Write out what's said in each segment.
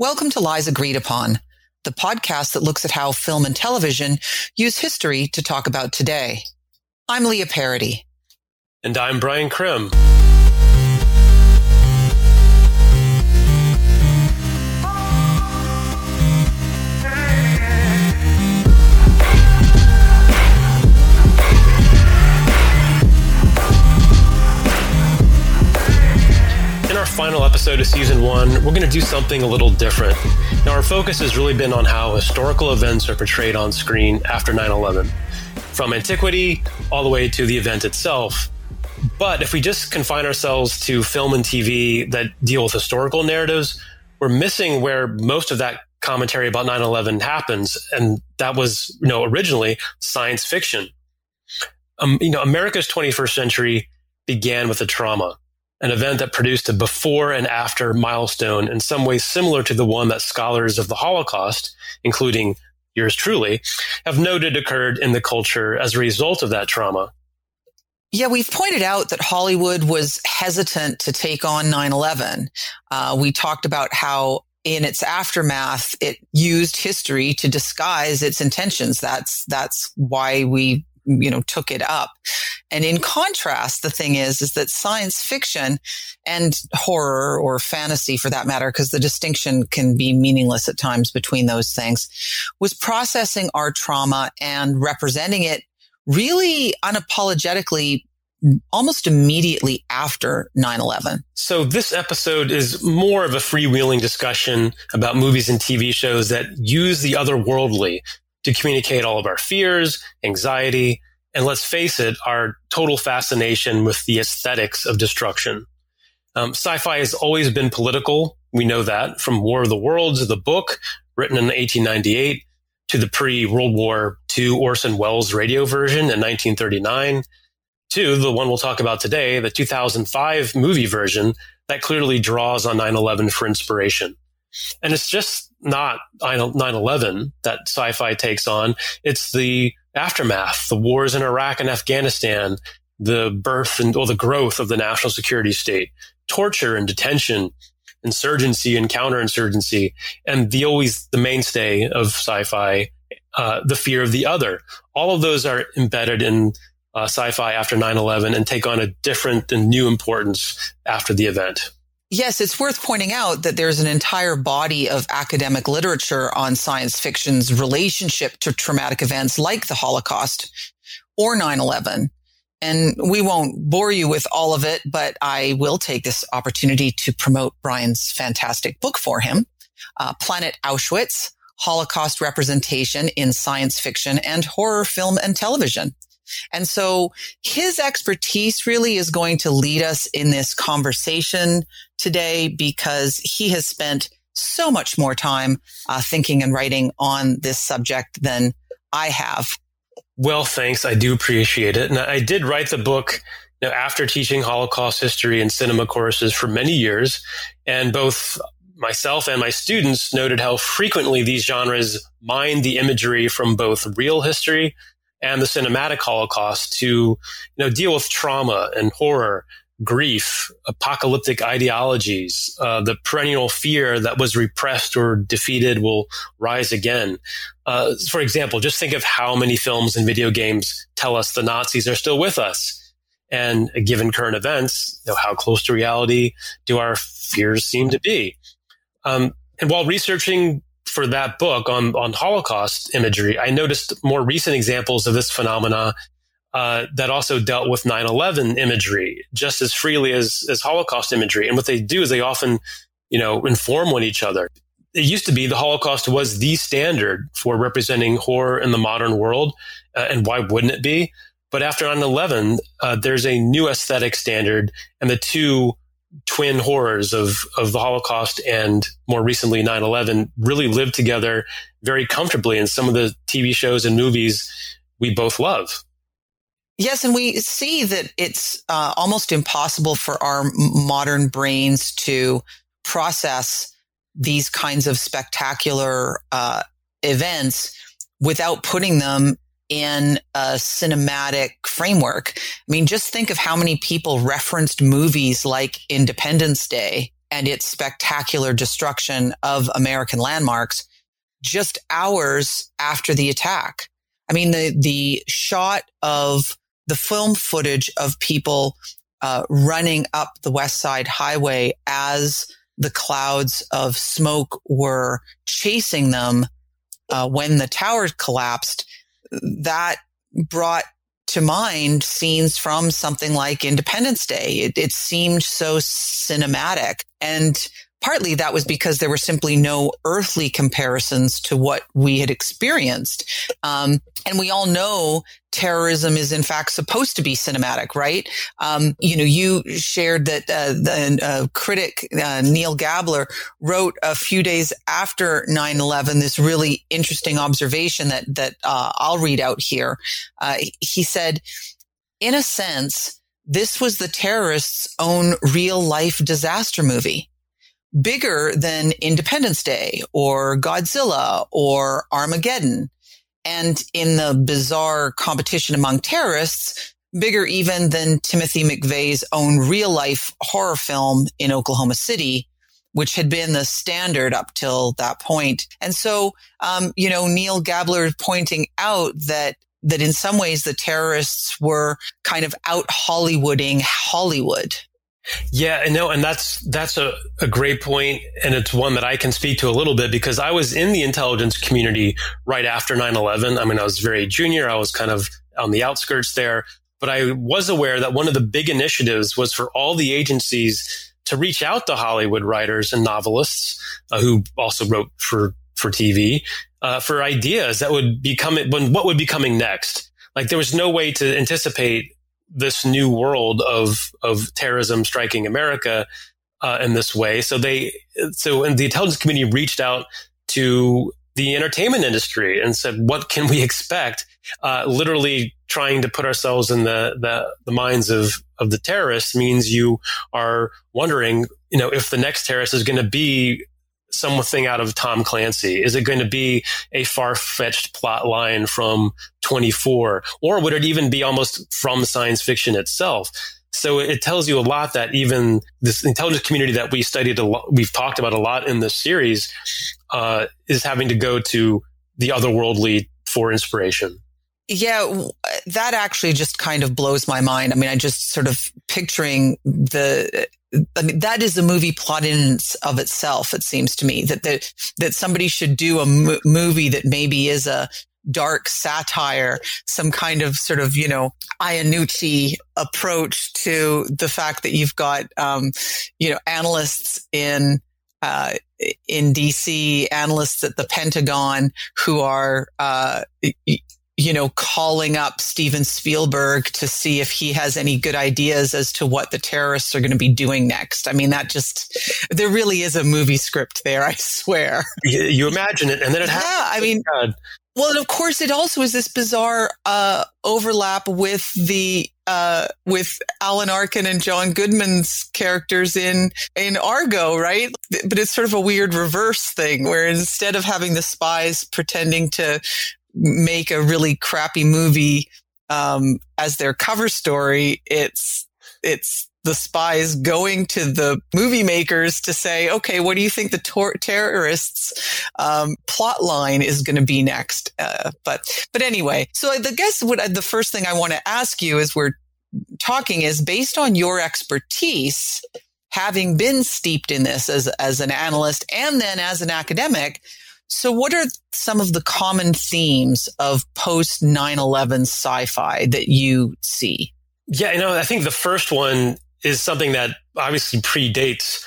Welcome to Lies Agreed Upon, the podcast that looks at how film and television use history to talk about today. I'm Leah Parody. And I'm Brian Crim. Final episode of season one, we're going to do something a little different. Now, our focus has really been on how historical events are portrayed on screen after 9 11, from antiquity all the way to the event itself. But if we just confine ourselves to film and TV that deal with historical narratives, we're missing where most of that commentary about 9 11 happens. And that was, you know, originally science fiction. Um, you know, America's 21st century began with a trauma an event that produced a before and after milestone in some ways similar to the one that scholars of the Holocaust, including yours truly, have noted occurred in the culture as a result of that trauma. Yeah, we've pointed out that Hollywood was hesitant to take on 9 11. Uh, we talked about how in its aftermath, it used history to disguise its intentions. That's, that's why we you know, took it up. And in contrast, the thing is, is that science fiction and horror or fantasy for that matter, because the distinction can be meaningless at times between those things, was processing our trauma and representing it really unapologetically almost immediately after 9-11 so this episode is more of a freewheeling discussion about movies and tv shows that use the otherworldly to communicate all of our fears, anxiety, and let's face it, our total fascination with the aesthetics of destruction. Um, sci-fi has always been political. We know that from War of the Worlds, the book written in 1898 to the pre-World War II Orson Welles radio version in 1939 to the one we'll talk about today, the 2005 movie version that clearly draws on 9-11 for inspiration. And it's just not 9-11 that sci-fi takes on. It's the aftermath, the wars in Iraq and Afghanistan, the birth and or the growth of the national security state, torture and detention, insurgency and counterinsurgency, and the always the mainstay of sci-fi, uh, the fear of the other. All of those are embedded in uh, sci-fi after 9-11 and take on a different and new importance after the event. Yes, it's worth pointing out that there's an entire body of academic literature on science fiction's relationship to traumatic events like the Holocaust or 9-11. And we won't bore you with all of it, but I will take this opportunity to promote Brian's fantastic book for him, uh, Planet Auschwitz, Holocaust Representation in Science Fiction and Horror Film and Television. And so his expertise really is going to lead us in this conversation today because he has spent so much more time uh, thinking and writing on this subject than I have. Well, thanks. I do appreciate it. And I did write the book you know, after teaching Holocaust history and cinema courses for many years. And both myself and my students noted how frequently these genres mine the imagery from both real history and the cinematic Holocaust to, you know, deal with trauma and horror, grief, apocalyptic ideologies, uh, the perennial fear that was repressed or defeated will rise again. Uh, for example, just think of how many films and video games tell us the Nazis are still with us. And given current events, you know, how close to reality do our fears seem to be? Um, and while researching for that book on, on Holocaust imagery, I noticed more recent examples of this phenomena uh, that also dealt with 9-11 imagery just as freely as, as Holocaust imagery. And what they do is they often, you know, inform one each other. It used to be the Holocaust was the standard for representing horror in the modern world. Uh, and why wouldn't it be? But after 9-11, uh, there's a new aesthetic standard and the two twin horrors of, of the Holocaust and more recently 9-11 really lived together very comfortably in some of the TV shows and movies we both love. Yes, and we see that it's uh, almost impossible for our modern brains to process these kinds of spectacular uh, events without putting them in a cinematic framework. I mean, just think of how many people referenced movies like Independence Day and its spectacular destruction of American landmarks just hours after the attack. I mean, the, the shot of the film footage of people uh, running up the West Side Highway as the clouds of smoke were chasing them uh, when the tower collapsed, that brought to mind scenes from something like Independence Day. It, it seemed so cinematic. And partly that was because there were simply no earthly comparisons to what we had experienced. Um, and we all know terrorism is in fact supposed to be cinematic, right? Um, you know, you shared that uh, the uh, critic uh, Neil Gabler wrote a few days after 9/11 this really interesting observation that that uh, I'll read out here. Uh, he said, in a sense, this was the terrorists' own real life disaster movie bigger than Independence Day or Godzilla or Armageddon. And in the bizarre competition among terrorists, bigger even than Timothy McVeigh's own real life horror film in Oklahoma City, which had been the standard up till that point. And so, um, you know, Neil Gabler pointing out that that in some ways the terrorists were kind of out Hollywooding Hollywood. Yeah, and no, and that's that's a, a great point, and it's one that I can speak to a little bit because I was in the intelligence community right after 9-11. I mean, I was very junior, I was kind of on the outskirts there, but I was aware that one of the big initiatives was for all the agencies to reach out to Hollywood writers and novelists uh, who also wrote for for TV uh, for ideas that would be coming when what would be coming next. Like there was no way to anticipate this new world of of terrorism striking America uh, in this way. So they so and the intelligence community reached out to the entertainment industry and said, "What can we expect?" Uh, literally trying to put ourselves in the, the the minds of of the terrorists means you are wondering, you know, if the next terrorist is going to be something out of Tom Clancy? Is it going to be a far fetched plot line from 24? Or would it even be almost from science fiction itself? So it tells you a lot that even this intelligence community that we studied a lot, we've talked about a lot in this series, uh, is having to go to the otherworldly for inspiration. Yeah, that actually just kind of blows my mind. I mean, I just sort of picturing the I mean, that is a movie plot in of itself. It seems to me that that that somebody should do a mo- movie that maybe is a dark satire, some kind of sort of you know Iannucci approach to the fact that you've got um, you know analysts in uh, in DC, analysts at the Pentagon who are uh, you know, calling up Steven Spielberg to see if he has any good ideas as to what the terrorists are going to be doing next. I mean, that just, there really is a movie script there, I swear. You, you imagine it, and then it happens. Yeah, I mean, God. well, and of course, it also is this bizarre uh, overlap with the uh, with Alan Arkin and John Goodman's characters in in Argo, right? But it's sort of a weird reverse thing where instead of having the spies pretending to make a really crappy movie um, as their cover story. It's it's the spies going to the movie makers to say, okay, what do you think the tor- terrorists um, plot line is going to be next? Uh, but but anyway, so I guess what the first thing I want to ask you as we're talking is based on your expertise, having been steeped in this as as an analyst and then as an academic so, what are some of the common themes of post 9 11 sci fi that you see? Yeah, you know, I think the first one is something that obviously predates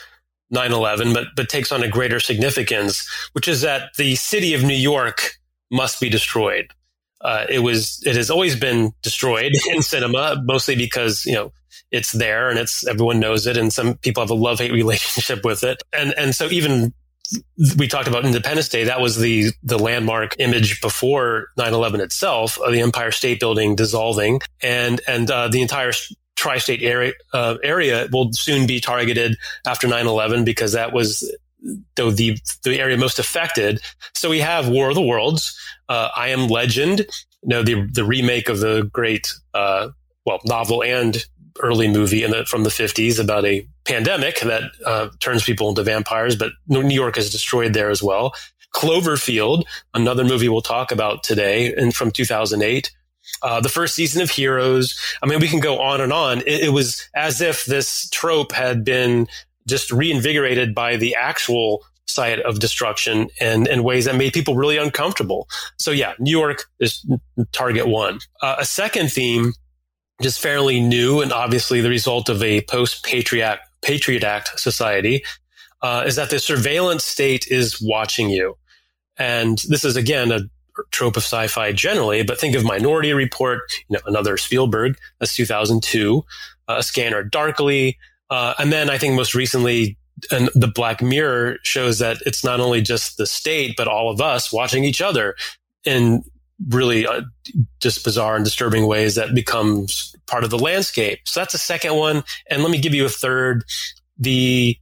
9 11, but, but takes on a greater significance, which is that the city of New York must be destroyed. Uh, it was, it has always been destroyed in cinema, mostly because, you know, it's there and it's everyone knows it and some people have a love hate relationship with it and and so even we talked about Independence Day. That was the the landmark image before 9/11 itself, of the Empire State Building dissolving, and and uh, the entire tri-state area uh, area will soon be targeted after 9/11 because that was the, the the area most affected. So we have War of the Worlds, uh, I Am Legend, you know the the remake of the great uh, well novel and early movie the, from the 50s about a pandemic that uh, turns people into vampires, but New York is destroyed there as well. Cloverfield, another movie we'll talk about today, and from 2008. Uh, the first season of Heroes. I mean, we can go on and on. It, it was as if this trope had been just reinvigorated by the actual site of destruction and in ways that made people really uncomfortable. So yeah, New York is target one. Uh, a second theme, just fairly new and obviously the result of a post Patriot Patriot Act society, uh, is that the surveillance state is watching you. And this is again a trope of sci-fi generally, but think of Minority Report, you know, another Spielberg, that's 2002, uh, a scanner darkly. Uh, and then I think most recently, and the Black Mirror shows that it's not only just the state, but all of us watching each other in really uh, just bizarre and disturbing ways that becomes part of the landscape. So that's the second one. And let me give you a third. The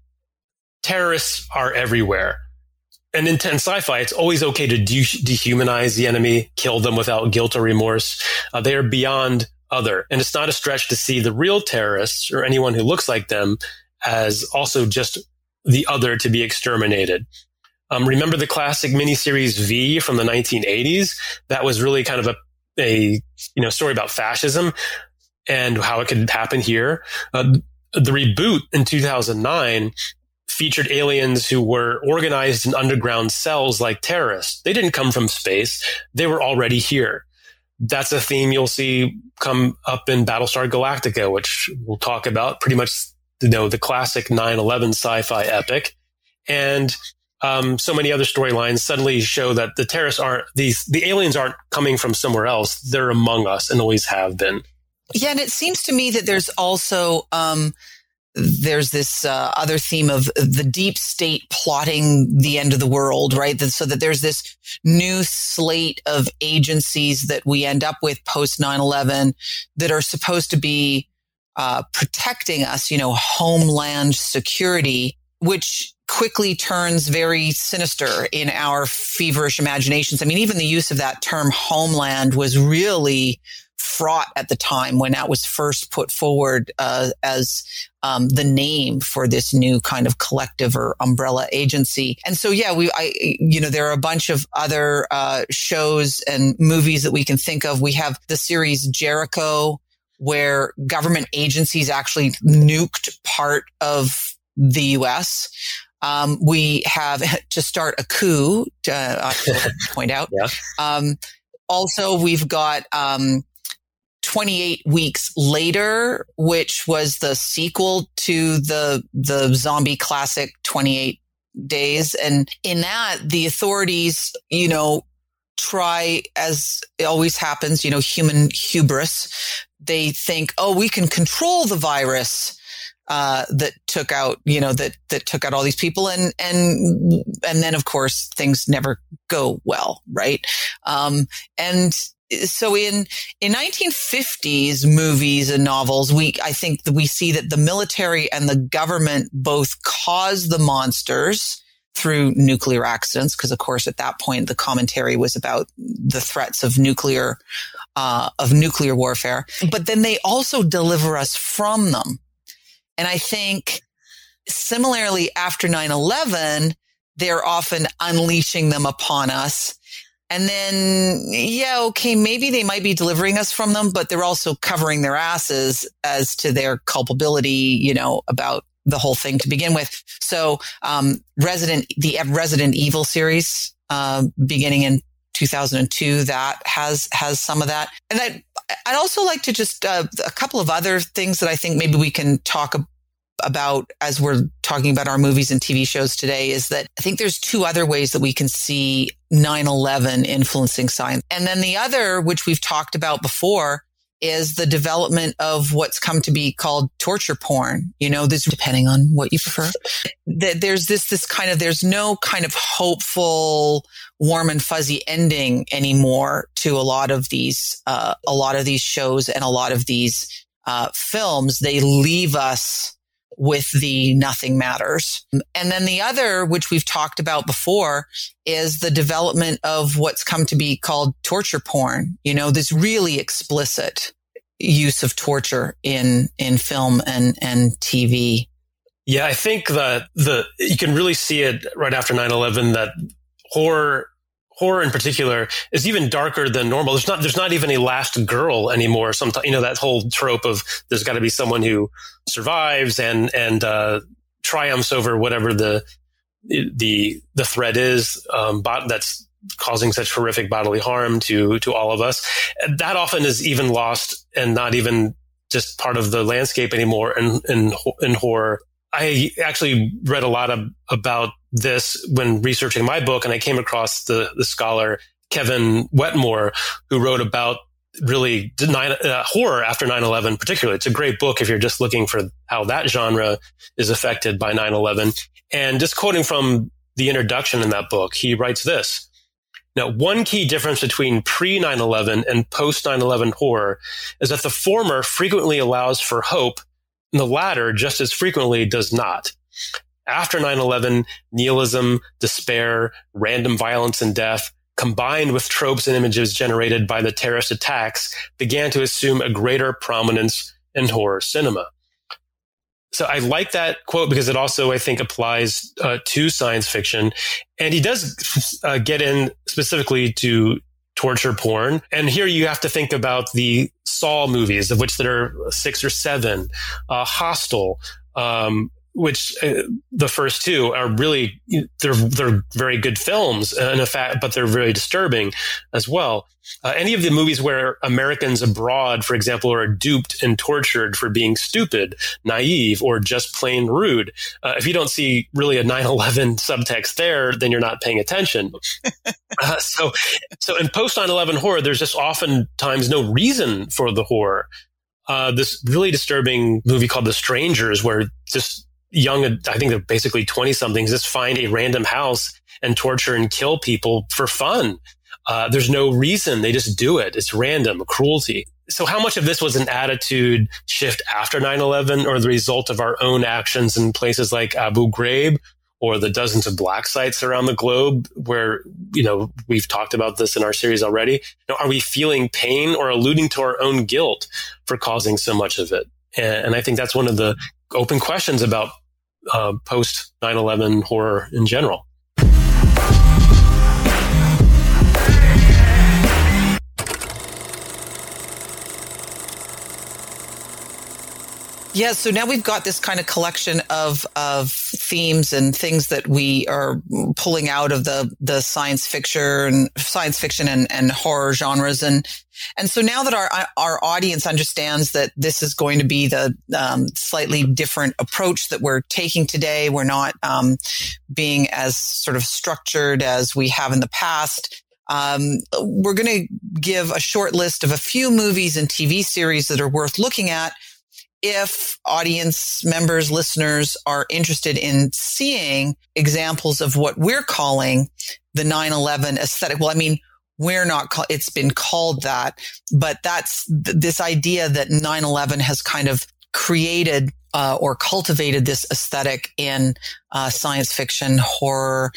terrorists are everywhere. And in intense sci-fi, it's always okay to de- dehumanize the enemy, kill them without guilt or remorse. Uh, they are beyond other. And it's not a stretch to see the real terrorists or anyone who looks like them as also just the other to be exterminated. Um, remember the classic miniseries V from the 1980s? That was really kind of a, a you know story about fascism and how it could happen here. Uh, the reboot in 2009 featured aliens who were organized in underground cells like terrorists. They didn't come from space. They were already here. That's a theme you'll see come up in Battlestar Galactica, which we'll talk about pretty much you know, the classic 9-11 sci-fi epic. And um, so many other storylines suddenly show that the terrorists aren't these the aliens aren't coming from somewhere else. They're among us and always have been. Yeah and it seems to me that there's also um, there's this uh, other theme of the deep state plotting the end of the world right? So that there's this new slate of agencies that we end up with post 9-11 that are supposed to be uh, protecting us, you know, homeland security, which quickly turns very sinister in our feverish imaginations. I mean, even the use of that term homeland was really fraught at the time when that was first put forward uh, as um, the name for this new kind of collective or umbrella agency. And so, yeah, we, I, you know, there are a bunch of other uh, shows and movies that we can think of. We have the series Jericho, where government agencies actually nuked part of the U.S. Um, we have to start a coup, to uh, point out. Yeah. Um, also, we've got um, 28 Weeks Later, which was the sequel to the the zombie classic 28 Days, and in that, the authorities, you know, try as it always happens, you know, human hubris they think, oh, we can control the virus. Uh, that took out, you know, that, that took out all these people. And, and, and then of course things never go well. Right. Um, and so in, in 1950s movies and novels, we, I think that we see that the military and the government both cause the monsters through nuclear accidents. Cause of course, at that point, the commentary was about the threats of nuclear uh, of nuclear warfare, but then they also deliver us from them. And I think similarly after 9-11, they're often unleashing them upon us. And then, yeah, okay, maybe they might be delivering us from them, but they're also covering their asses as to their culpability, you know, about the whole thing to begin with. So, um, Resident, the Resident Evil series, uh, beginning in 2002 that has has some of that and i i'd also like to just uh, a couple of other things that i think maybe we can talk about as we're talking about our movies and tv shows today is that i think there's two other ways that we can see 9-11 influencing science and then the other which we've talked about before is the development of what's come to be called torture porn. You know, this depending on what you prefer. There's this, this kind of, there's no kind of hopeful, warm and fuzzy ending anymore to a lot of these, uh, a lot of these shows and a lot of these, uh, films. They leave us with the nothing matters. And then the other, which we've talked about before, is the development of what's come to be called torture porn. You know, this really explicit use of torture in in film and and TV. Yeah, I think that the you can really see it right after 9/11 that horror horror in particular is even darker than normal. There's not there's not even a last girl anymore. Sometimes you know that whole trope of there's got to be someone who survives and and uh, triumphs over whatever the the the threat is um, that's causing such horrific bodily harm to to all of us. That often is even lost and not even just part of the landscape anymore in in, in horror. I actually read a lot of, about this when researching my book, and I came across the the scholar Kevin Wetmore, who wrote about really uh, horror after 9-11 particularly. It's a great book if you're just looking for how that genre is affected by 9-11 and just quoting from the introduction in that book he writes this now, one key difference between pre 9 11 and post 9 11 horror is that the former frequently allows for hope, the latter just as frequently does not. After 9 11, nihilism, despair, random violence, and death, combined with tropes and images generated by the terrorist attacks, began to assume a greater prominence in horror cinema. So I like that quote because it also, I think, applies uh, to science fiction. And he does uh, get in specifically to torture porn. And here you have to think about the Saw movies, of which there are six or seven, uh, Hostel, um, which uh, the first two are really they're they're very good films in fact but they're very disturbing as well. Uh, any of the movies where americans abroad for example are duped and tortured for being stupid naive or just plain rude uh, if you don't see really a 9-11 subtext there then you're not paying attention. Uh, so so in post 9-11 horror there's just oftentimes no reason for the horror. Uh, this really disturbing movie called The Strangers, where just young, I think they're basically 20 somethings, just find a random house and torture and kill people for fun. Uh, there's no reason. They just do it. It's random cruelty. So how much of this was an attitude shift after 9-11 or the result of our own actions in places like Abu Ghraib or the dozens of black sites around the globe where, you know, we've talked about this in our series already. Know, are we feeling pain or alluding to our own guilt for causing so much of it? And, and I think that's one of the open questions about uh, post 9/11 horror in general. Yeah, so now we've got this kind of collection of of themes and things that we are pulling out of the the science fiction science fiction and, and horror genres, and and so now that our our audience understands that this is going to be the um, slightly different approach that we're taking today, we're not um, being as sort of structured as we have in the past. Um, we're going to give a short list of a few movies and TV series that are worth looking at if audience members, listeners are interested in seeing examples of what we're calling the 9-11 aesthetic. Well, I mean, we're not, call- it's been called that, but that's th- this idea that 9-11 has kind of created uh, or cultivated this aesthetic in uh, science fiction, horror,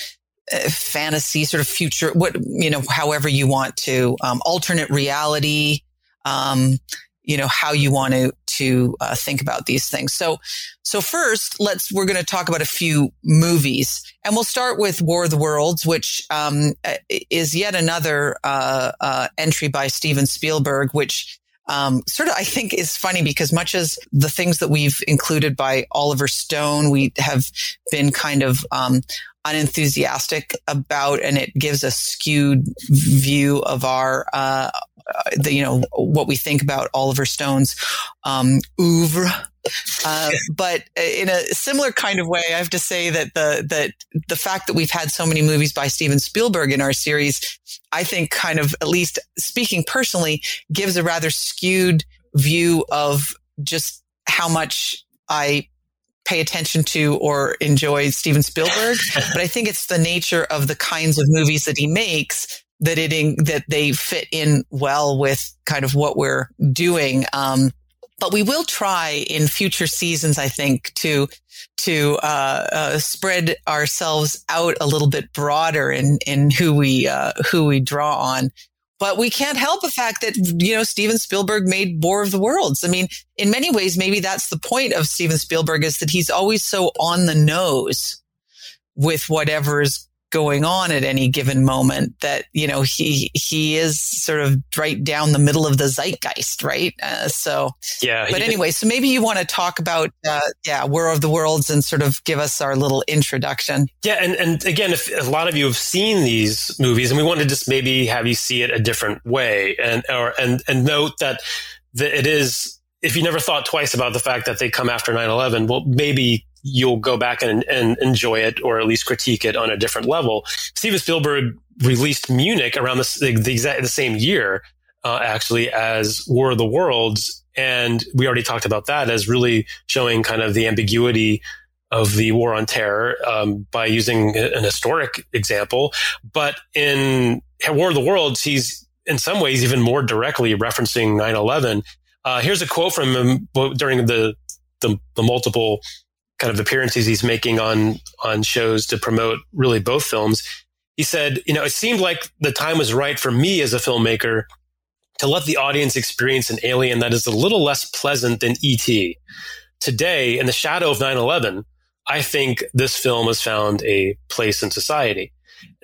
uh, fantasy, sort of future, what, you know, however you want to, um, alternate reality, um, you know, how you want to to uh, think about these things. So, so first, let's we're going to talk about a few movies, and we'll start with War of the Worlds, which um, is yet another uh, uh, entry by Steven Spielberg, which um, sort of I think is funny because much as the things that we've included by Oliver Stone, we have been kind of um, unenthusiastic about, and it gives a skewed view of our uh, the, you know, what we think about Oliver Stone's um, oeuvre. Uh, but in a similar kind of way, I have to say that the that the fact that we've had so many movies by Steven Spielberg in our series, I think, kind of at least speaking personally, gives a rather skewed view of just how much I pay attention to or enjoy Steven Spielberg. but I think it's the nature of the kinds of movies that he makes that it in, that they fit in well with kind of what we're doing. Um, but we will try in future seasons, I think, to to uh, uh, spread ourselves out a little bit broader in in who we uh, who we draw on. But we can't help the fact that, you know, Steven Spielberg made War of the Worlds. I mean, in many ways, maybe that's the point of Steven Spielberg is that he's always so on the nose with whatever's going on at any given moment that you know he he is sort of right down the middle of the zeitgeist right? Uh, so yeah but anyway so maybe you want to talk about uh, yeah war of the worlds and sort of give us our little introduction. Yeah and and again if a lot of you have seen these movies and we want to just maybe have you see it a different way and or and and note that that it is if you never thought twice about the fact that they come after 9-11 well maybe you'll go back and, and enjoy it or at least critique it on a different level. Steven Spielberg released Munich around the, the, exact the same year, uh, actually, as War of the Worlds. And we already talked about that as really showing kind of the ambiguity of the war on terror um, by using an historic example. But in War of the Worlds, he's in some ways even more directly referencing 9 11. Uh, here's a quote from him during the, the, the multiple kind of appearances he's making on on shows to promote really both films. He said, you know, it seemed like the time was right for me as a filmmaker to let the audience experience an alien that is a little less pleasant than ET. Today, in the shadow of 9/11, I think this film has found a place in society.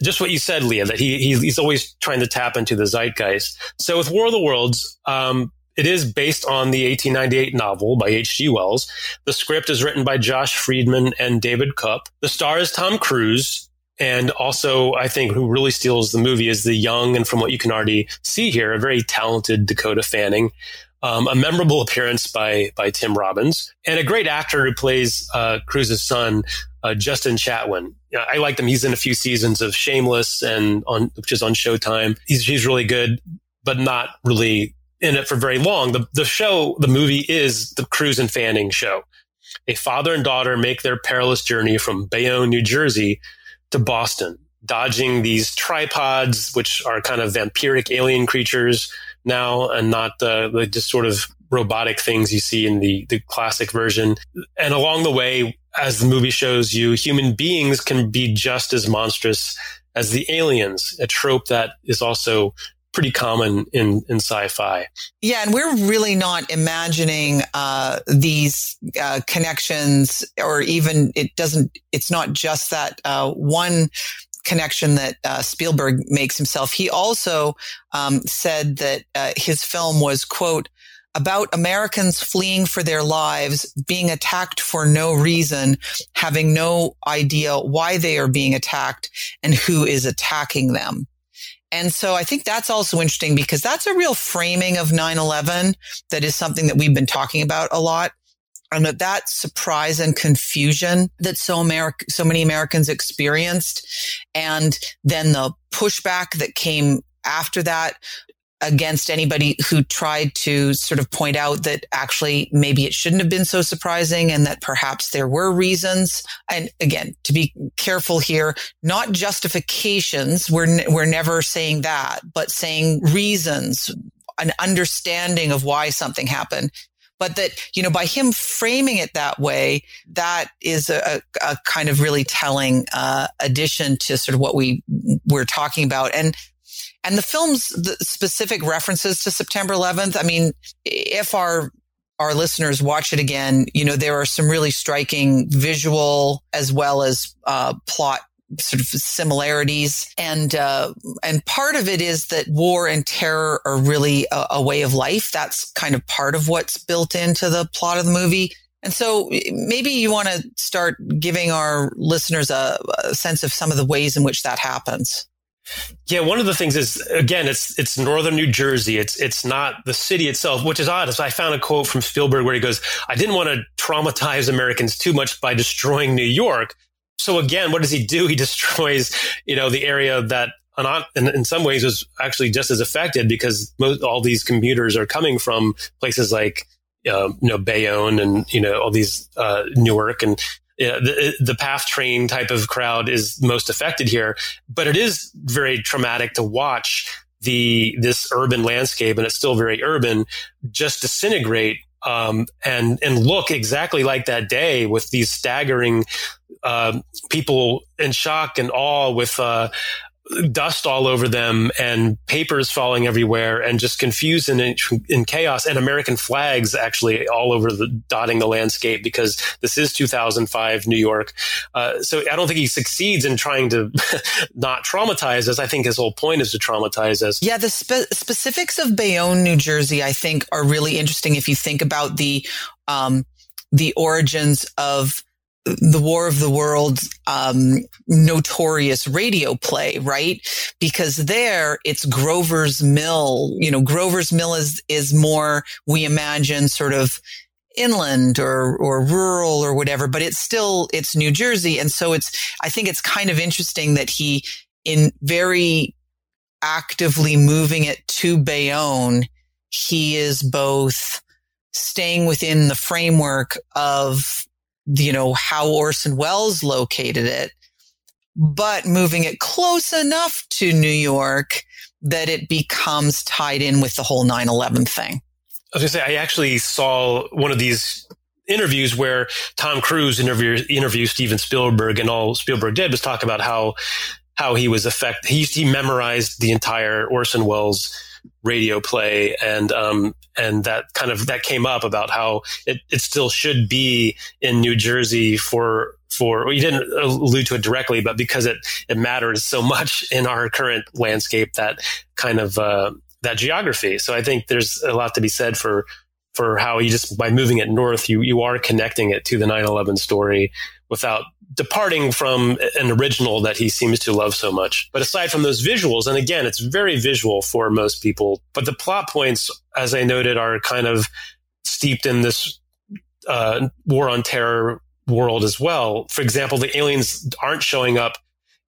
Just what you said, Leah, that he, he's always trying to tap into the zeitgeist. So with War of the Worlds, um, it is based on the 1898 novel by H.G. Wells. The script is written by Josh Friedman and David Koepp. The star is Tom Cruise. And also, I think who really steals the movie is the young, and from what you can already see here, a very talented Dakota Fanning. Um, a memorable appearance by by Tim Robbins, and a great actor who plays uh, Cruise's son, uh, Justin Chatwin. I like him. He's in a few seasons of Shameless and on which is on Showtime. He's he's really good, but not really in it for very long. The, the show, the movie is the Cruise and Fanning show. A father and daughter make their perilous journey from Bayonne, New Jersey to Boston, dodging these tripods, which are kind of vampiric alien creatures now and not the, the just sort of robotic things you see in the, the classic version. And along the way, as the movie shows you, human beings can be just as monstrous as the aliens, a trope that is also pretty common in, in sci-fi. Yeah, and we're really not imagining uh, these uh, connections, or even it doesn't. It's not just that uh, one connection that uh, Spielberg makes himself. He also um, said that uh, his film was quote about Americans fleeing for their lives, being attacked for no reason, having no idea why they are being attacked and who is attacking them. And so I think that's also interesting because that's a real framing of 9-11 that is something that we've been talking about a lot. And that that surprise and confusion that so America, so many Americans experienced and then the pushback that came after that against anybody who tried to sort of point out that actually maybe it shouldn't have been so surprising and that perhaps there were reasons. And again, to be careful here, not justifications. We're, we're never saying that, but saying reasons, an understanding of why something happened. But that, you know, by him framing it that way, that is a, a kind of really telling uh, addition to sort of what we we're talking about. And and the film's the specific references to September 11th, I mean, if our our listeners watch it again, you know, there are some really striking visual as well as uh, plot sort of similarities. And uh, and part of it is that war and terror are really a, a, way of life. That's kind of part of what's built into the plot of the movie. And so maybe you want to start giving our listeners a, a sense of some of the ways in which that happens yeah, one of the things is again, it's it's northern New Jersey. It's it's not the city itself, which is odd. I found a quote from Spielberg where he goes, "I didn't want to traumatize Americans too much by destroying New York." So again, what does he do? He destroys, you know, the area that in, in some ways was actually just as affected because most, all these commuters are coming from places like uh, you know Bayonne and you know all these uh, Newark and the, the PATH train type of crowd is most affected here. But it is very traumatic to watch the this urban landscape, and it's still very urban, just disintegrate um, and and look exactly like that day with these staggering uh, people in shock and awe with uh, dust all over them and papers falling everywhere and just confused and in, chaos and American flags actually all over the dotting the landscape because this is 2005 New York. Uh, so I don't think he succeeds in trying to not traumatize us. I think his whole point is to traumatize us. Yeah, the spe- specifics of Bayonne, New Jersey, I think are really interesting if you think about the um, the origins of the War of the Worlds um, notorious radio play, right? Because there it's Grover's Mill. You know, Grover's Mill is is more we imagine sort of inland or or rural or whatever, but it's still it's New Jersey, and so it's I think it's kind of interesting that he in very actively moving it to Bayonne, he is both staying within the framework of you know, how Orson Welles located it, but moving it close enough to New York that it becomes tied in with the whole 9-11 thing. I was gonna say, I actually saw one of these interviews where Tom Cruise interviewed Steven Spielberg, and all Spielberg did was talk about how how he was affect. He he memorized the entire Orson Welles radio play and um and that kind of that came up about how it, it still should be in New Jersey for for well, you didn't allude to it directly but because it it matters so much in our current landscape that kind of uh that geography. So I think there's a lot to be said for for how you just by moving it north you you are connecting it to the 9/11 story without departing from an original that he seems to love so much. But aside from those visuals, and again, it's very visual for most people, but the plot points, as I noted, are kind of steeped in this uh, war on terror world as well. For example, the aliens aren't showing up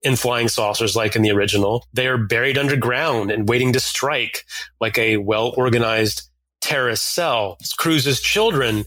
in flying saucers like in the original. They are buried underground and waiting to strike like a well organized terrorist cell. Cruise's children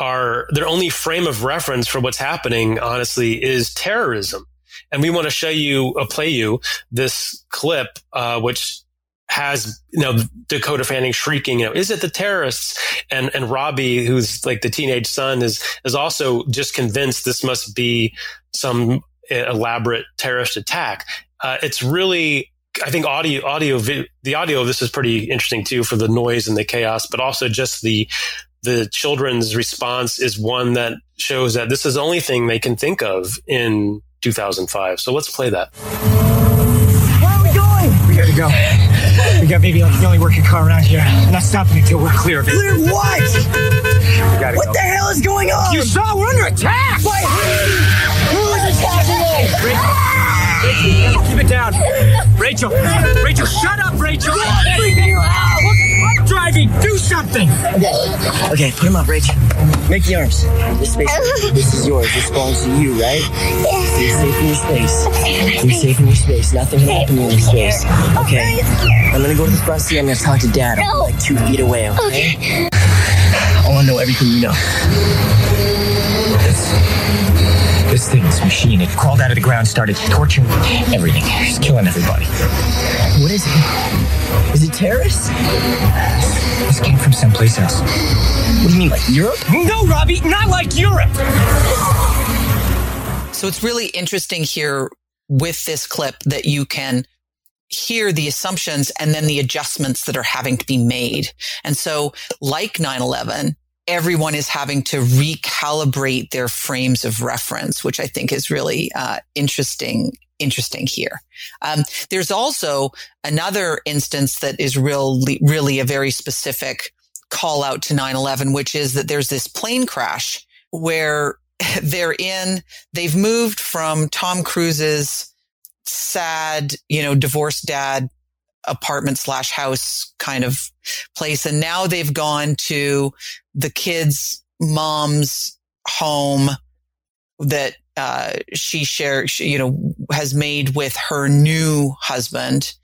are their only frame of reference for what's happening, honestly, is terrorism. And we want to show you, uh, play you this clip, uh, which has, you know, Dakota Fanning shrieking, you know, is it the terrorists? And, and Robbie, who's like the teenage son is, is also just convinced this must be some elaborate terrorist attack. Uh, it's really, I think audio, audio, the audio of this is pretty interesting too for the noise and the chaos, but also just the, the children's response is one that shows that this is the only thing they can think of in 2005. So let's play that. Where are we going? We gotta go. We got maybe like the only working car around here. I'm not stopping until we're clear of it. Clear of what? We gotta what go. the hell is going on? You saw we're under attack! Wait, who is attacking us? Rachel, keep it down. Rachel, Rachel, shut up, Rachel. Freak you out. I'm driving. Do something. Okay, okay, put him up, Rach. Make the arms. This space, this is yours. This belongs to you, right? You're safe in your space. You're safe in your space. Nothing can happen in your space. Okay. I'm gonna go to the front seat. I'm gonna talk to Dad. I'm like two feet away. Okay. I want to know everything you know. This, this thing, this machine, it crawled out of the ground, started torturing everything. It's killing everybody. What is it? Is it terrorists? This came from someplace else. What do you mean, like Europe? No, Robbie, not like Europe. So it's really interesting here with this clip that you can hear the assumptions and then the adjustments that are having to be made. And so like 9-11, everyone is having to recalibrate their frames of reference, which I think is really uh, interesting. Interesting here. Um, there's also another instance that is really, really a very specific call out to 9-11, which is that there's this plane crash where they're in, they've moved from Tom Cruise's sad, you know, divorced dad apartment slash house kind of place. And now they've gone to the kid's mom's home that uh, she shares, you know, has made with her new husband.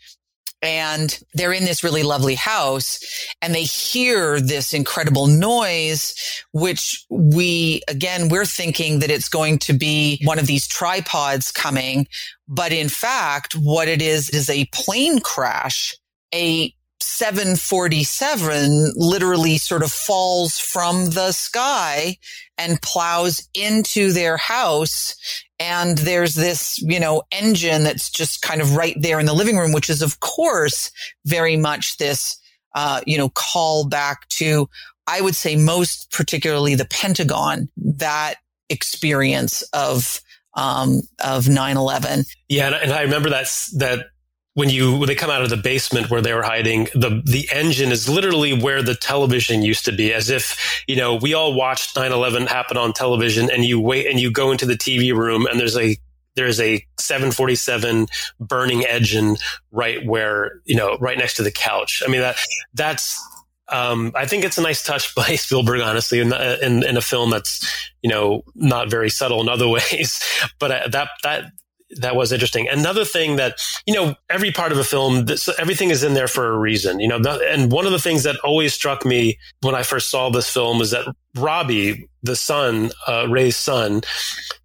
And they're in this really lovely house and they hear this incredible noise, which we, again, we're thinking that it's going to be one of these tripods coming. But in fact, what it is, is a plane crash, a 747 literally sort of falls from the sky and plows into their house And there's this, you know, engine that's just kind of right there in the living room, which is of course very much this, uh, you know, call back to, I would say most particularly the Pentagon, that experience of, um, of 9-11. Yeah. And, I remember that, that when you when they come out of the basement where they were hiding the the engine is literally where the television used to be as if you know we all watched 9/11 happen on television and you wait and you go into the TV room and there's a there's a 747 burning engine right where you know right next to the couch i mean that that's um, I think it's a nice touch by Spielberg, honestly, in, in, in, a film that's, you know, not very subtle in other ways. But uh, that, that, that was interesting. Another thing that, you know, every part of a film, this, everything is in there for a reason, you know, and one of the things that always struck me when I first saw this film was that Robbie, the son, uh, Ray's son,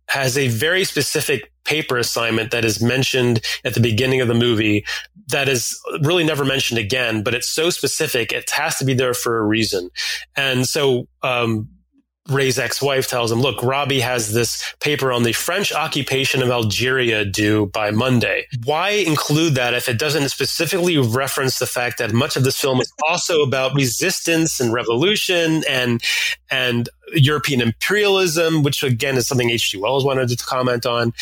has a very specific paper assignment that is mentioned at the beginning of the movie that is really never mentioned again, but it's so specific. It has to be there for a reason. And so, um, Ray's ex-wife tells him, look, Robbie has this paper on the French occupation of Algeria due by Monday. Why include that if it doesn't specifically reference the fact that much of this film is also about resistance and revolution and, and European imperialism, which again is something H.G. Wells wanted to comment on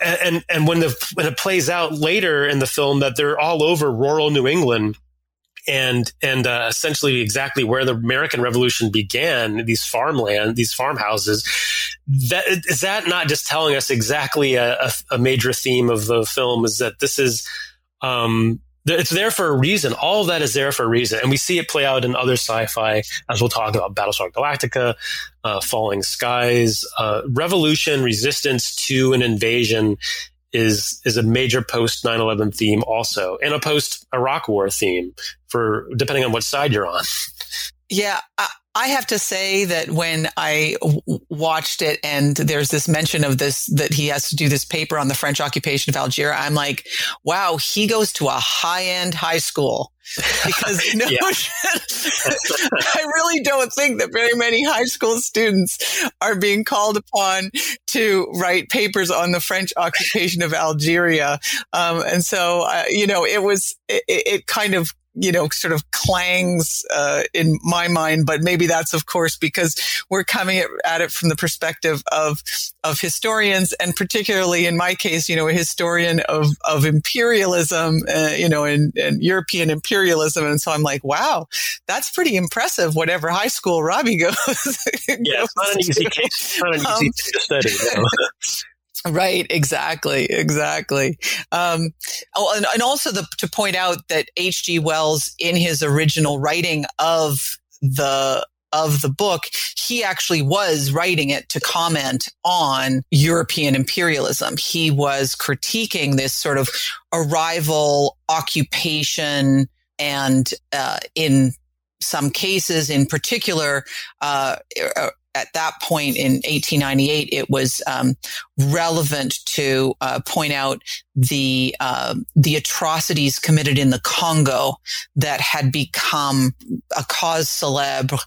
and and when the when it plays out later in the film that they're all over rural New England and and uh, essentially exactly where the American Revolution began. These farmland, these farmhouses. That is that not just telling us exactly a, a, a major theme of the film is that this is. Um, it's there for a reason. All of that is there for a reason. And we see it play out in other sci-fi, as we'll talk about Battlestar Galactica, uh, Falling Skies, uh, revolution, resistance to an invasion is is a major post 9/11 theme also and a post Iraq war theme for depending on what side you're on. Yeah, I, I have to say that when I w- watched it and there's this mention of this, that he has to do this paper on the French occupation of Algeria, I'm like, wow, he goes to a high end high school because no, I really don't think that very many high school students are being called upon to write papers on the French occupation of Algeria. Um, and so, uh, you know, it was, it, it kind of you know, sort of clangs uh, in my mind, but maybe that's of course because we're coming at, it from the perspective of of historians, and particularly in my case, you know, a historian of of imperialism, uh, you know, and, and European imperialism, and so I'm like, wow, that's pretty impressive. Whatever high school Robbie goes, yeah, it's not an easy case, it's not an easy um, to study. Right, exactly, exactly. Um, oh, and, and also the, to point out that H.G. Wells, in his original writing of the of the book, he actually was writing it to comment on European imperialism. He was critiquing this sort of arrival, occupation, and uh, in some cases, in particular, uh, at that point in 1898, it was um, relevant to uh, point out the uh, the atrocities committed in the Congo that had become a cause célèbre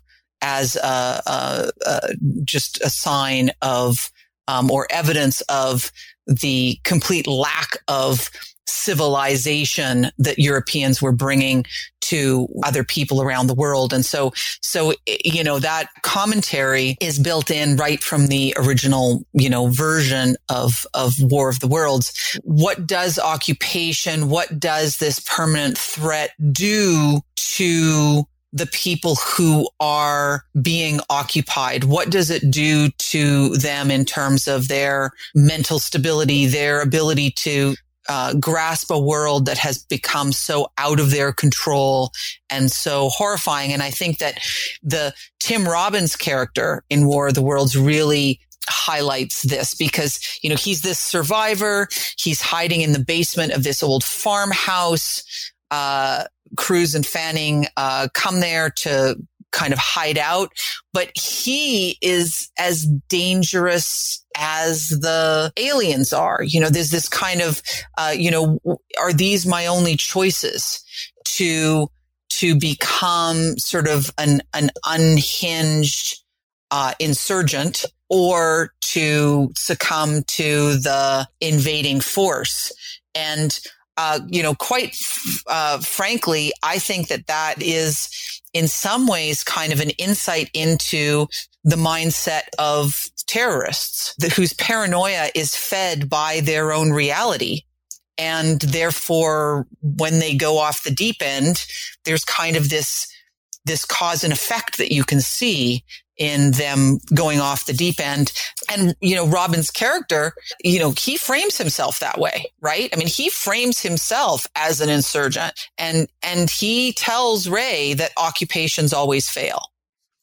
as a, a, a just a sign of um, or evidence of the complete lack of civilization that Europeans were bringing to other people around the world. And so, so, you know, that commentary is built in right from the original, you know, version of, of War of the Worlds. What does occupation, what does this permanent threat do to the people who are being occupied? What does it do to them in terms of their mental stability, their ability to uh, grasp a world that has become so out of their control and so horrifying. And I think that the Tim Robbins character in War of the Worlds really highlights this because, you know, he's this survivor. He's hiding in the basement of this old farmhouse. Uh, Cruise and Fanning, uh, come there to kind of hide out, but he is as dangerous as the aliens are. You know, there's this kind of, uh, you know, are these my only choices to, to become sort of an, an unhinged, uh, insurgent or to succumb to the invading force. And, uh, you know, quite uh, frankly, I think that that is in some ways kind of an insight into the mindset of terrorists whose paranoia is fed by their own reality. And therefore, when they go off the deep end, there's kind of this, this cause and effect that you can see in them going off the deep end. And, you know, Robbins's character, you know, he frames himself that way, right? I mean, he frames himself as an insurgent and, and he tells Ray that occupations always fail.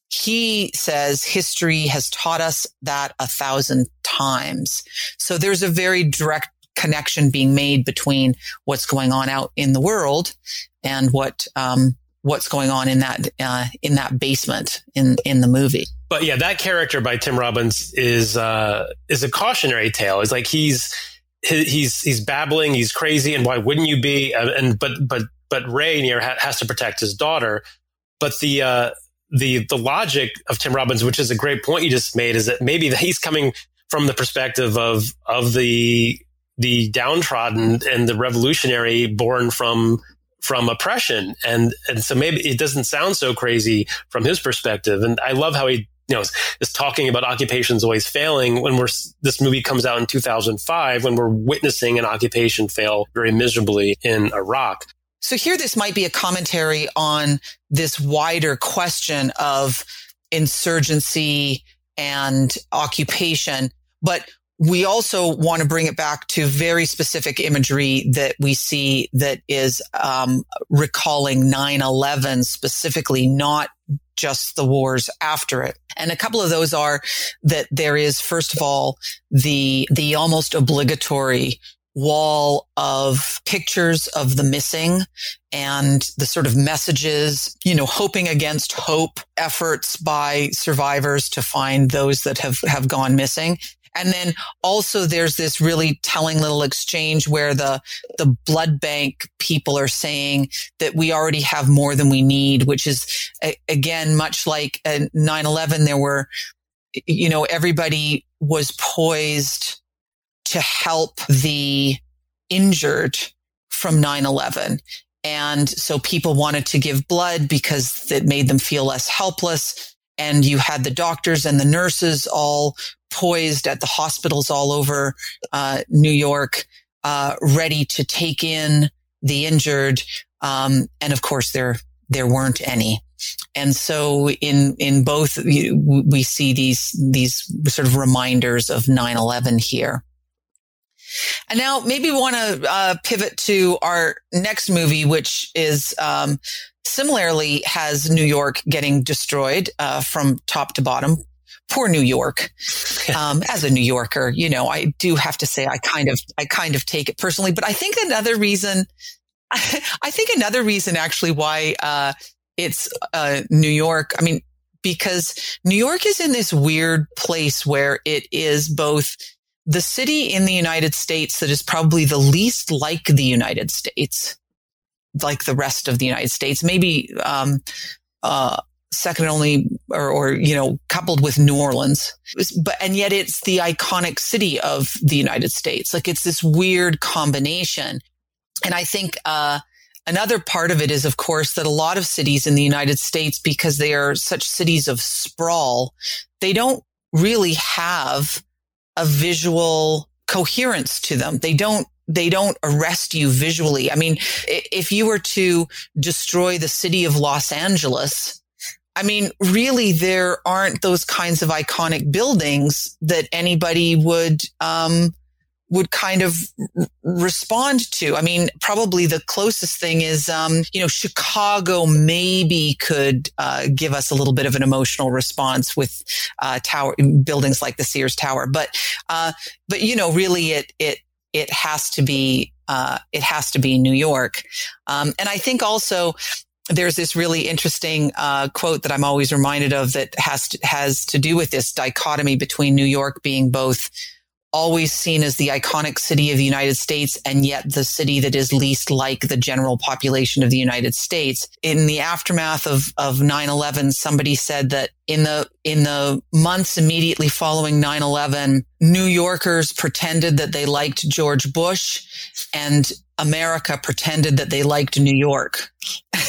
He says history has taught us that a thousand times. So there's a very direct connection being made between what's going on out in the world and what um, what's going on in that uh, in that basement in in the movie. But yeah, that character by Tim Robbins is uh, is a cautionary tale. It's like he's he's he's babbling, he's crazy, and why wouldn't you be? Uh, and but but but Ray near has to protect his daughter. But the uh, the the logic of Tim Robbins, which is a great point you just made, is that maybe he's coming from the perspective of of the the downtrodden and the revolutionary born from from oppression. And, and so maybe it doesn't sound so crazy from his perspective. And I love how he, you know, is talking about occupations always failing when we're, this movie comes out in 2005, when we're witnessing an occupation fail very miserably in Iraq. So here, this might be a commentary on this wider question of insurgency and occupation. But we also want to bring it back to very specific imagery that we see that is um, recalling 9-11 specifically not just the wars after it and a couple of those are that there is first of all the the almost obligatory wall of pictures of the missing and the sort of messages, you know, hoping against hope efforts by survivors to find those that have, have gone missing. And then also there's this really telling little exchange where the, the blood bank people are saying that we already have more than we need, which is again, much like 9-11, there were, you know, everybody was poised to help the injured from 9-11. And so people wanted to give blood because it made them feel less helpless and you had the doctors and the nurses all poised at the hospitals all over uh, New York, uh, ready to take in the injured. Um, and of course, there there weren't any. And so in in both we see these these sort of reminders of 9/11 here. And now maybe we want to uh, pivot to our next movie, which is um, similarly has New York getting destroyed uh, from top to bottom. Poor New York. Um, as a New Yorker, you know, I do have to say I kind of, I kind of take it personally, but I think another reason, I think another reason actually why, uh, it's, uh, New York. I mean, because New York is in this weird place where it is both the city in the United States that is probably the least like the United States like the rest of the United States, maybe um, uh, second only, or, or, you know, coupled with New Orleans. But and yet it's the iconic city of the United States. Like it's this weird combination, and I think. Uh, Another part of it is, of course, that a lot of cities in the United States, because they are such cities of sprawl, they don't really have a visual coherence to them. They don't they don't arrest you visually. I mean, if you were to destroy the city of Los Angeles, I mean, really, there aren't those kinds of iconic buildings that anybody would, um, would kind of respond to. I mean, probably the closest thing is, um, you know, Chicago maybe could uh, give us a little bit of an emotional response with uh, tower buildings like the Sears Tower, but uh, but you know, really, it it it has to be uh, it has to be New York. Um, and I think also there's this really interesting uh, quote that I'm always reminded of that has to, has to do with this dichotomy between New York being both always seen as the iconic city of the United States and yet the city that is least like the general population of the United States. In the aftermath of, of 9-11, somebody said that in the, in the months immediately following 9-11, New Yorkers pretended that they liked George Bush and America pretended that they liked New York.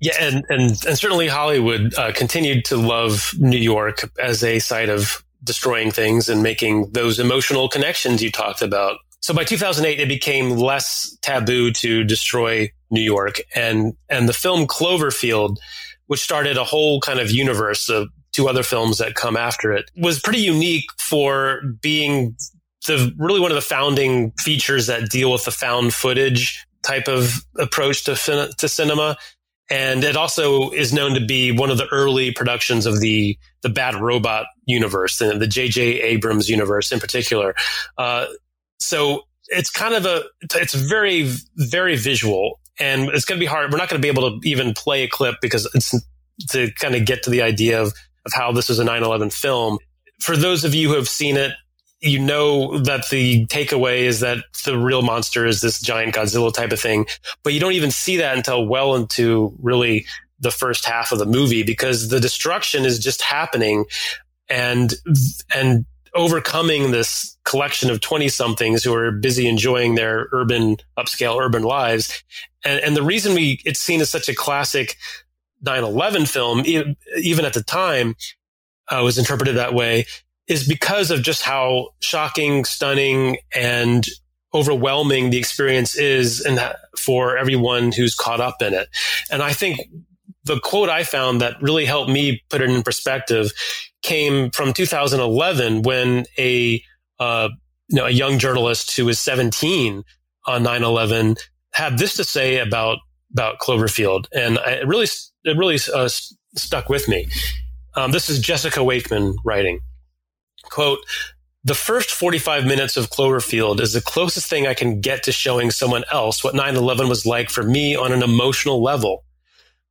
yeah, and, and and certainly Hollywood uh, continued to love New York as a site of destroying things and making those emotional connections you talked about. So by 2008, it became less taboo to destroy New York and, and the film Cloverfield, which started a whole kind of universe of two other films that come after it was pretty unique for being the really one of the founding features that deal with the found footage type of approach to, to cinema and it also is known to be one of the early productions of the the Bad Robot universe and the J.J. Abrams universe in particular. Uh, so it's kind of a it's very very visual, and it's going to be hard. We're not going to be able to even play a clip because it's to kind of get to the idea of of how this is a 9/11 film. For those of you who have seen it, you know that the takeaway is that the real monster is this giant Godzilla type of thing, but you don't even see that until well into really the first half of the movie because the destruction is just happening and and overcoming this collection of 20 somethings who are busy enjoying their urban upscale urban lives and, and the reason we it's seen as such a classic 9-11 film even at the time uh, was interpreted that way is because of just how shocking, stunning, and overwhelming the experience is and for everyone who's caught up in it. And I think the quote I found that really helped me put it in perspective came from 2011 when a uh, you know a young journalist who was 17 on 9/11 had this to say about about Cloverfield, and it really it really uh, stuck with me. Um, this is Jessica Wakeman writing. Quote, the first 45 minutes of Cloverfield is the closest thing I can get to showing someone else what 9 11 was like for me on an emotional level.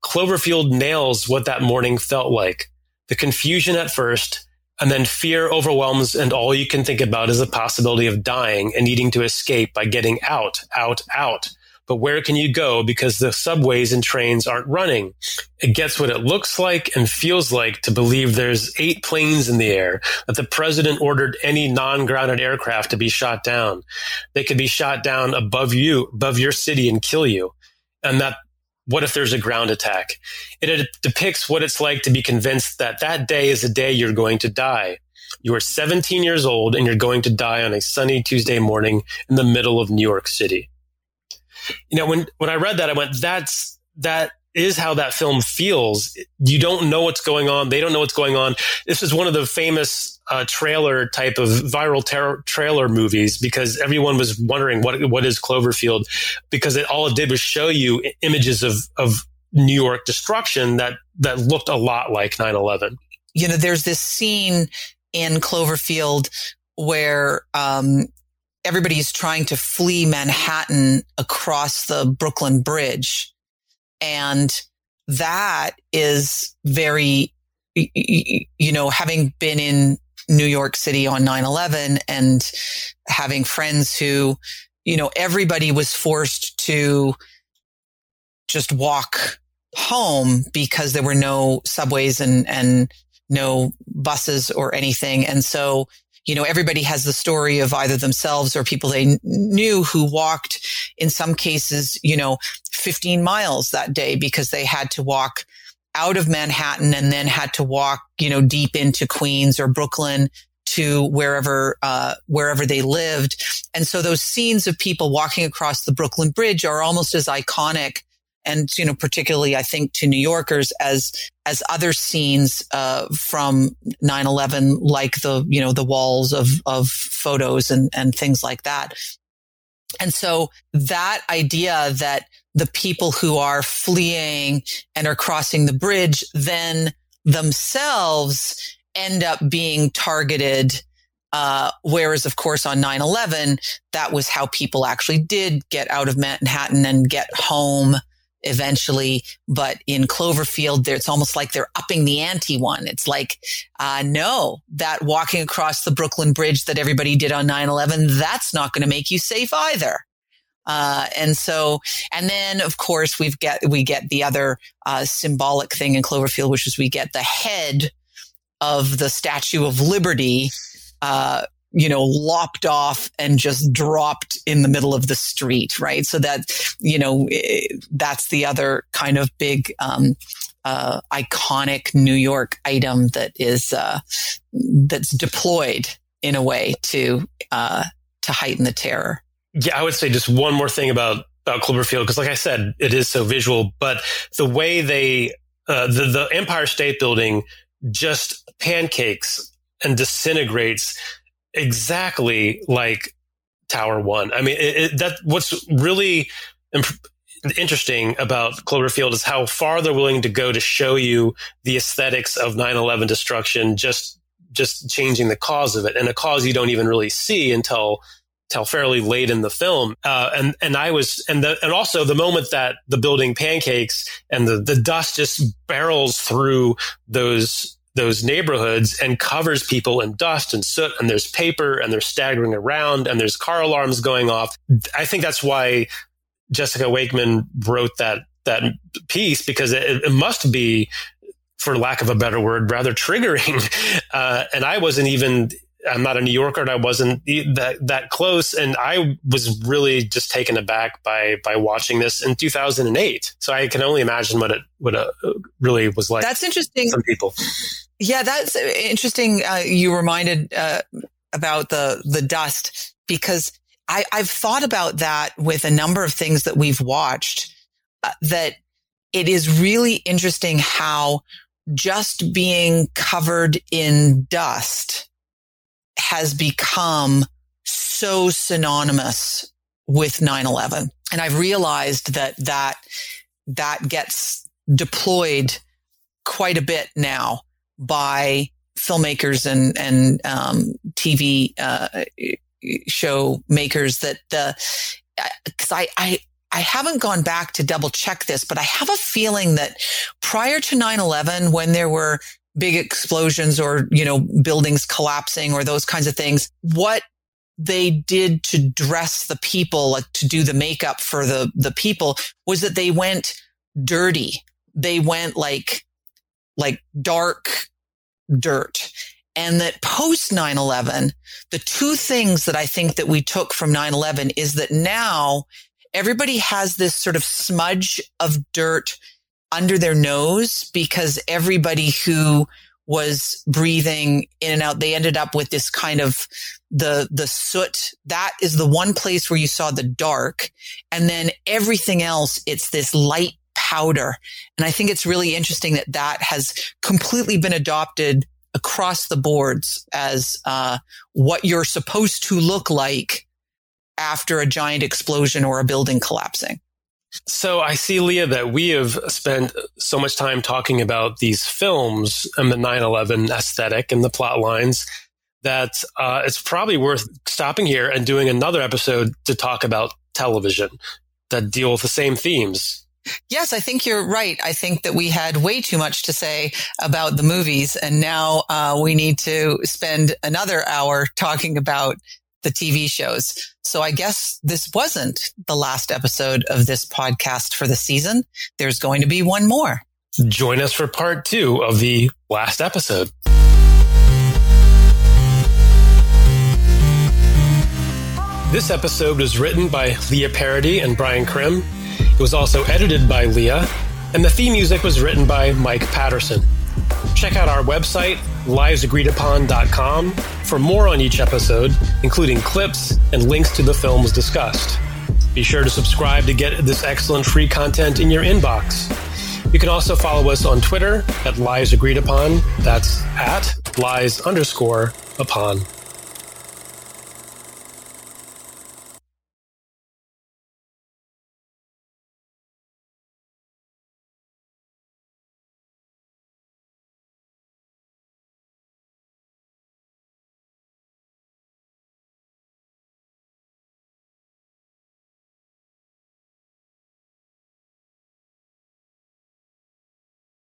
Cloverfield nails what that morning felt like the confusion at first, and then fear overwhelms, and all you can think about is the possibility of dying and needing to escape by getting out, out, out but where can you go because the subways and trains aren't running? It gets what it looks like and feels like to believe there's eight planes in the air, that the president ordered any non-grounded aircraft to be shot down. They could be shot down above you, above your city and kill you. And that what if there's a ground attack? It depicts what it's like to be convinced that that day is the day you're going to die. You are 17 years old and you're going to die on a sunny Tuesday morning in the middle of New York City you know, when, when I read that, I went, that's, that is how that film feels. You don't know what's going on. They don't know what's going on. This is one of the famous uh, trailer type of viral ter- trailer movies because everyone was wondering what what is Cloverfield because it all it did was show you images of of New York destruction that that looked a lot like 9/11. You know, there's this scene in Cloverfield where um, everybody's trying to flee Manhattan across the Brooklyn Bridge. And that is very, you know, having been in New York City on 9-11 and having friends who, you know, everybody was forced to just walk home because there were no subways and, and no buses or anything. And so you know, everybody has the story of either themselves or people they knew who walked in some cases, you know, 15 miles that day because they had to walk out of Manhattan and then had to walk, you know, deep into Queens or Brooklyn to wherever uh, wherever they lived. And so those scenes of people walking across the Brooklyn Bridge are almost as iconic and you know particularly i think to new yorkers as as other scenes uh, from 9-11 like the you know the walls of of photos and and things like that. And so that idea that the people who are fleeing and are crossing the bridge then themselves end up being targeted uh, whereas, of course, on 9 11, that was how people actually did get out of Manhattan and get home eventually. But in Cloverfield, it's almost like they're upping the ante one. It's like, uh, no, that walking across the Brooklyn Bridge that everybody did on 9-11, that's not going to make you safe either. Uh, and so, and then of course we've get, we get the other, uh, symbolic thing in Cloverfield, which is we get the head of the Statue of Liberty, uh, you know, lopped off and just dropped in the middle of the street, right? So that, you know, eh, that's the other kind of big, um, uh, iconic New York item that is, uh, that's deployed in a way to, uh, to heighten the terror. Yeah, I would say just one more thing about, about Cloverfield, because like I said, it is so visual, but the way they, uh, the, the Empire State Building just pancakes and disintegrates exactly like Tower One. I mean, it, it, that what's really imp- interesting about Cloverfield is how far they're willing to go to show you the aesthetics of 9/11 destruction, just just changing the cause of it, and a cause you don't even really see until until fairly late in the film. Uh, and and I was and the and also the moment that the building pancakes and the the dust just barrels through those those neighborhoods and covers people in dust and soot and there's paper and they're staggering around and there's car alarms going off. I think that's why Jessica Wakeman wrote that that piece because it, it must be, for lack of a better word, rather triggering. Uh, and I wasn't even I'm not a New Yorker and I wasn't that that close and I was really just taken aback by by watching this in 2008 so I can only imagine what it what it really was like That's interesting some people Yeah that's interesting uh, you reminded uh, about the the dust because I I've thought about that with a number of things that we've watched uh, that it is really interesting how just being covered in dust has become so synonymous with 9-11 and i've realized that that that gets deployed quite a bit now by filmmakers and and um, tv uh, show makers that the because I, I I haven't gone back to double check this, but I have a feeling that prior to 9-11, when there were big explosions or, you know, buildings collapsing or those kinds of things. What they did to dress the people, like to do the makeup for the, the people was that they went dirty. They went like, like dark dirt. And that post 9-11, the two things that I think that we took from 9-11 is that now everybody has this sort of smudge of dirt under their nose because everybody who was breathing in and out, they ended up with this kind of the, the soot. That is the one place where you saw the dark. And then everything else, it's this light powder. And I think it's really interesting that that has completely been adopted across the boards as uh, what you're supposed to look like after a giant explosion or a building collapsing. So I see, Leah, that we have spent so much time talking about these films and the 9-11 aesthetic and the plot lines that uh, it's probably worth stopping here and doing another episode to talk about television that deal with the same themes. Yes, I think you're right. I think that we had way too much to say about the movies, and now uh, we need to spend another hour talking about the TV shows. So I guess this wasn't the last episode of this podcast for the season. There's going to be one more. Join us for part two of the last episode. This episode was written by Lia Paradis and Brian Crim. It was also edited by Leah, and the theme music was written by Mike Patterson. Check out our website, liesagreedupon.com, for more on each episode, including clips and links to the films discussed. Be sure to subscribe to get this excellent free content in your inbox. You can also follow us on Twitter at Lies Agreed Upon. That's at lies underscore upon.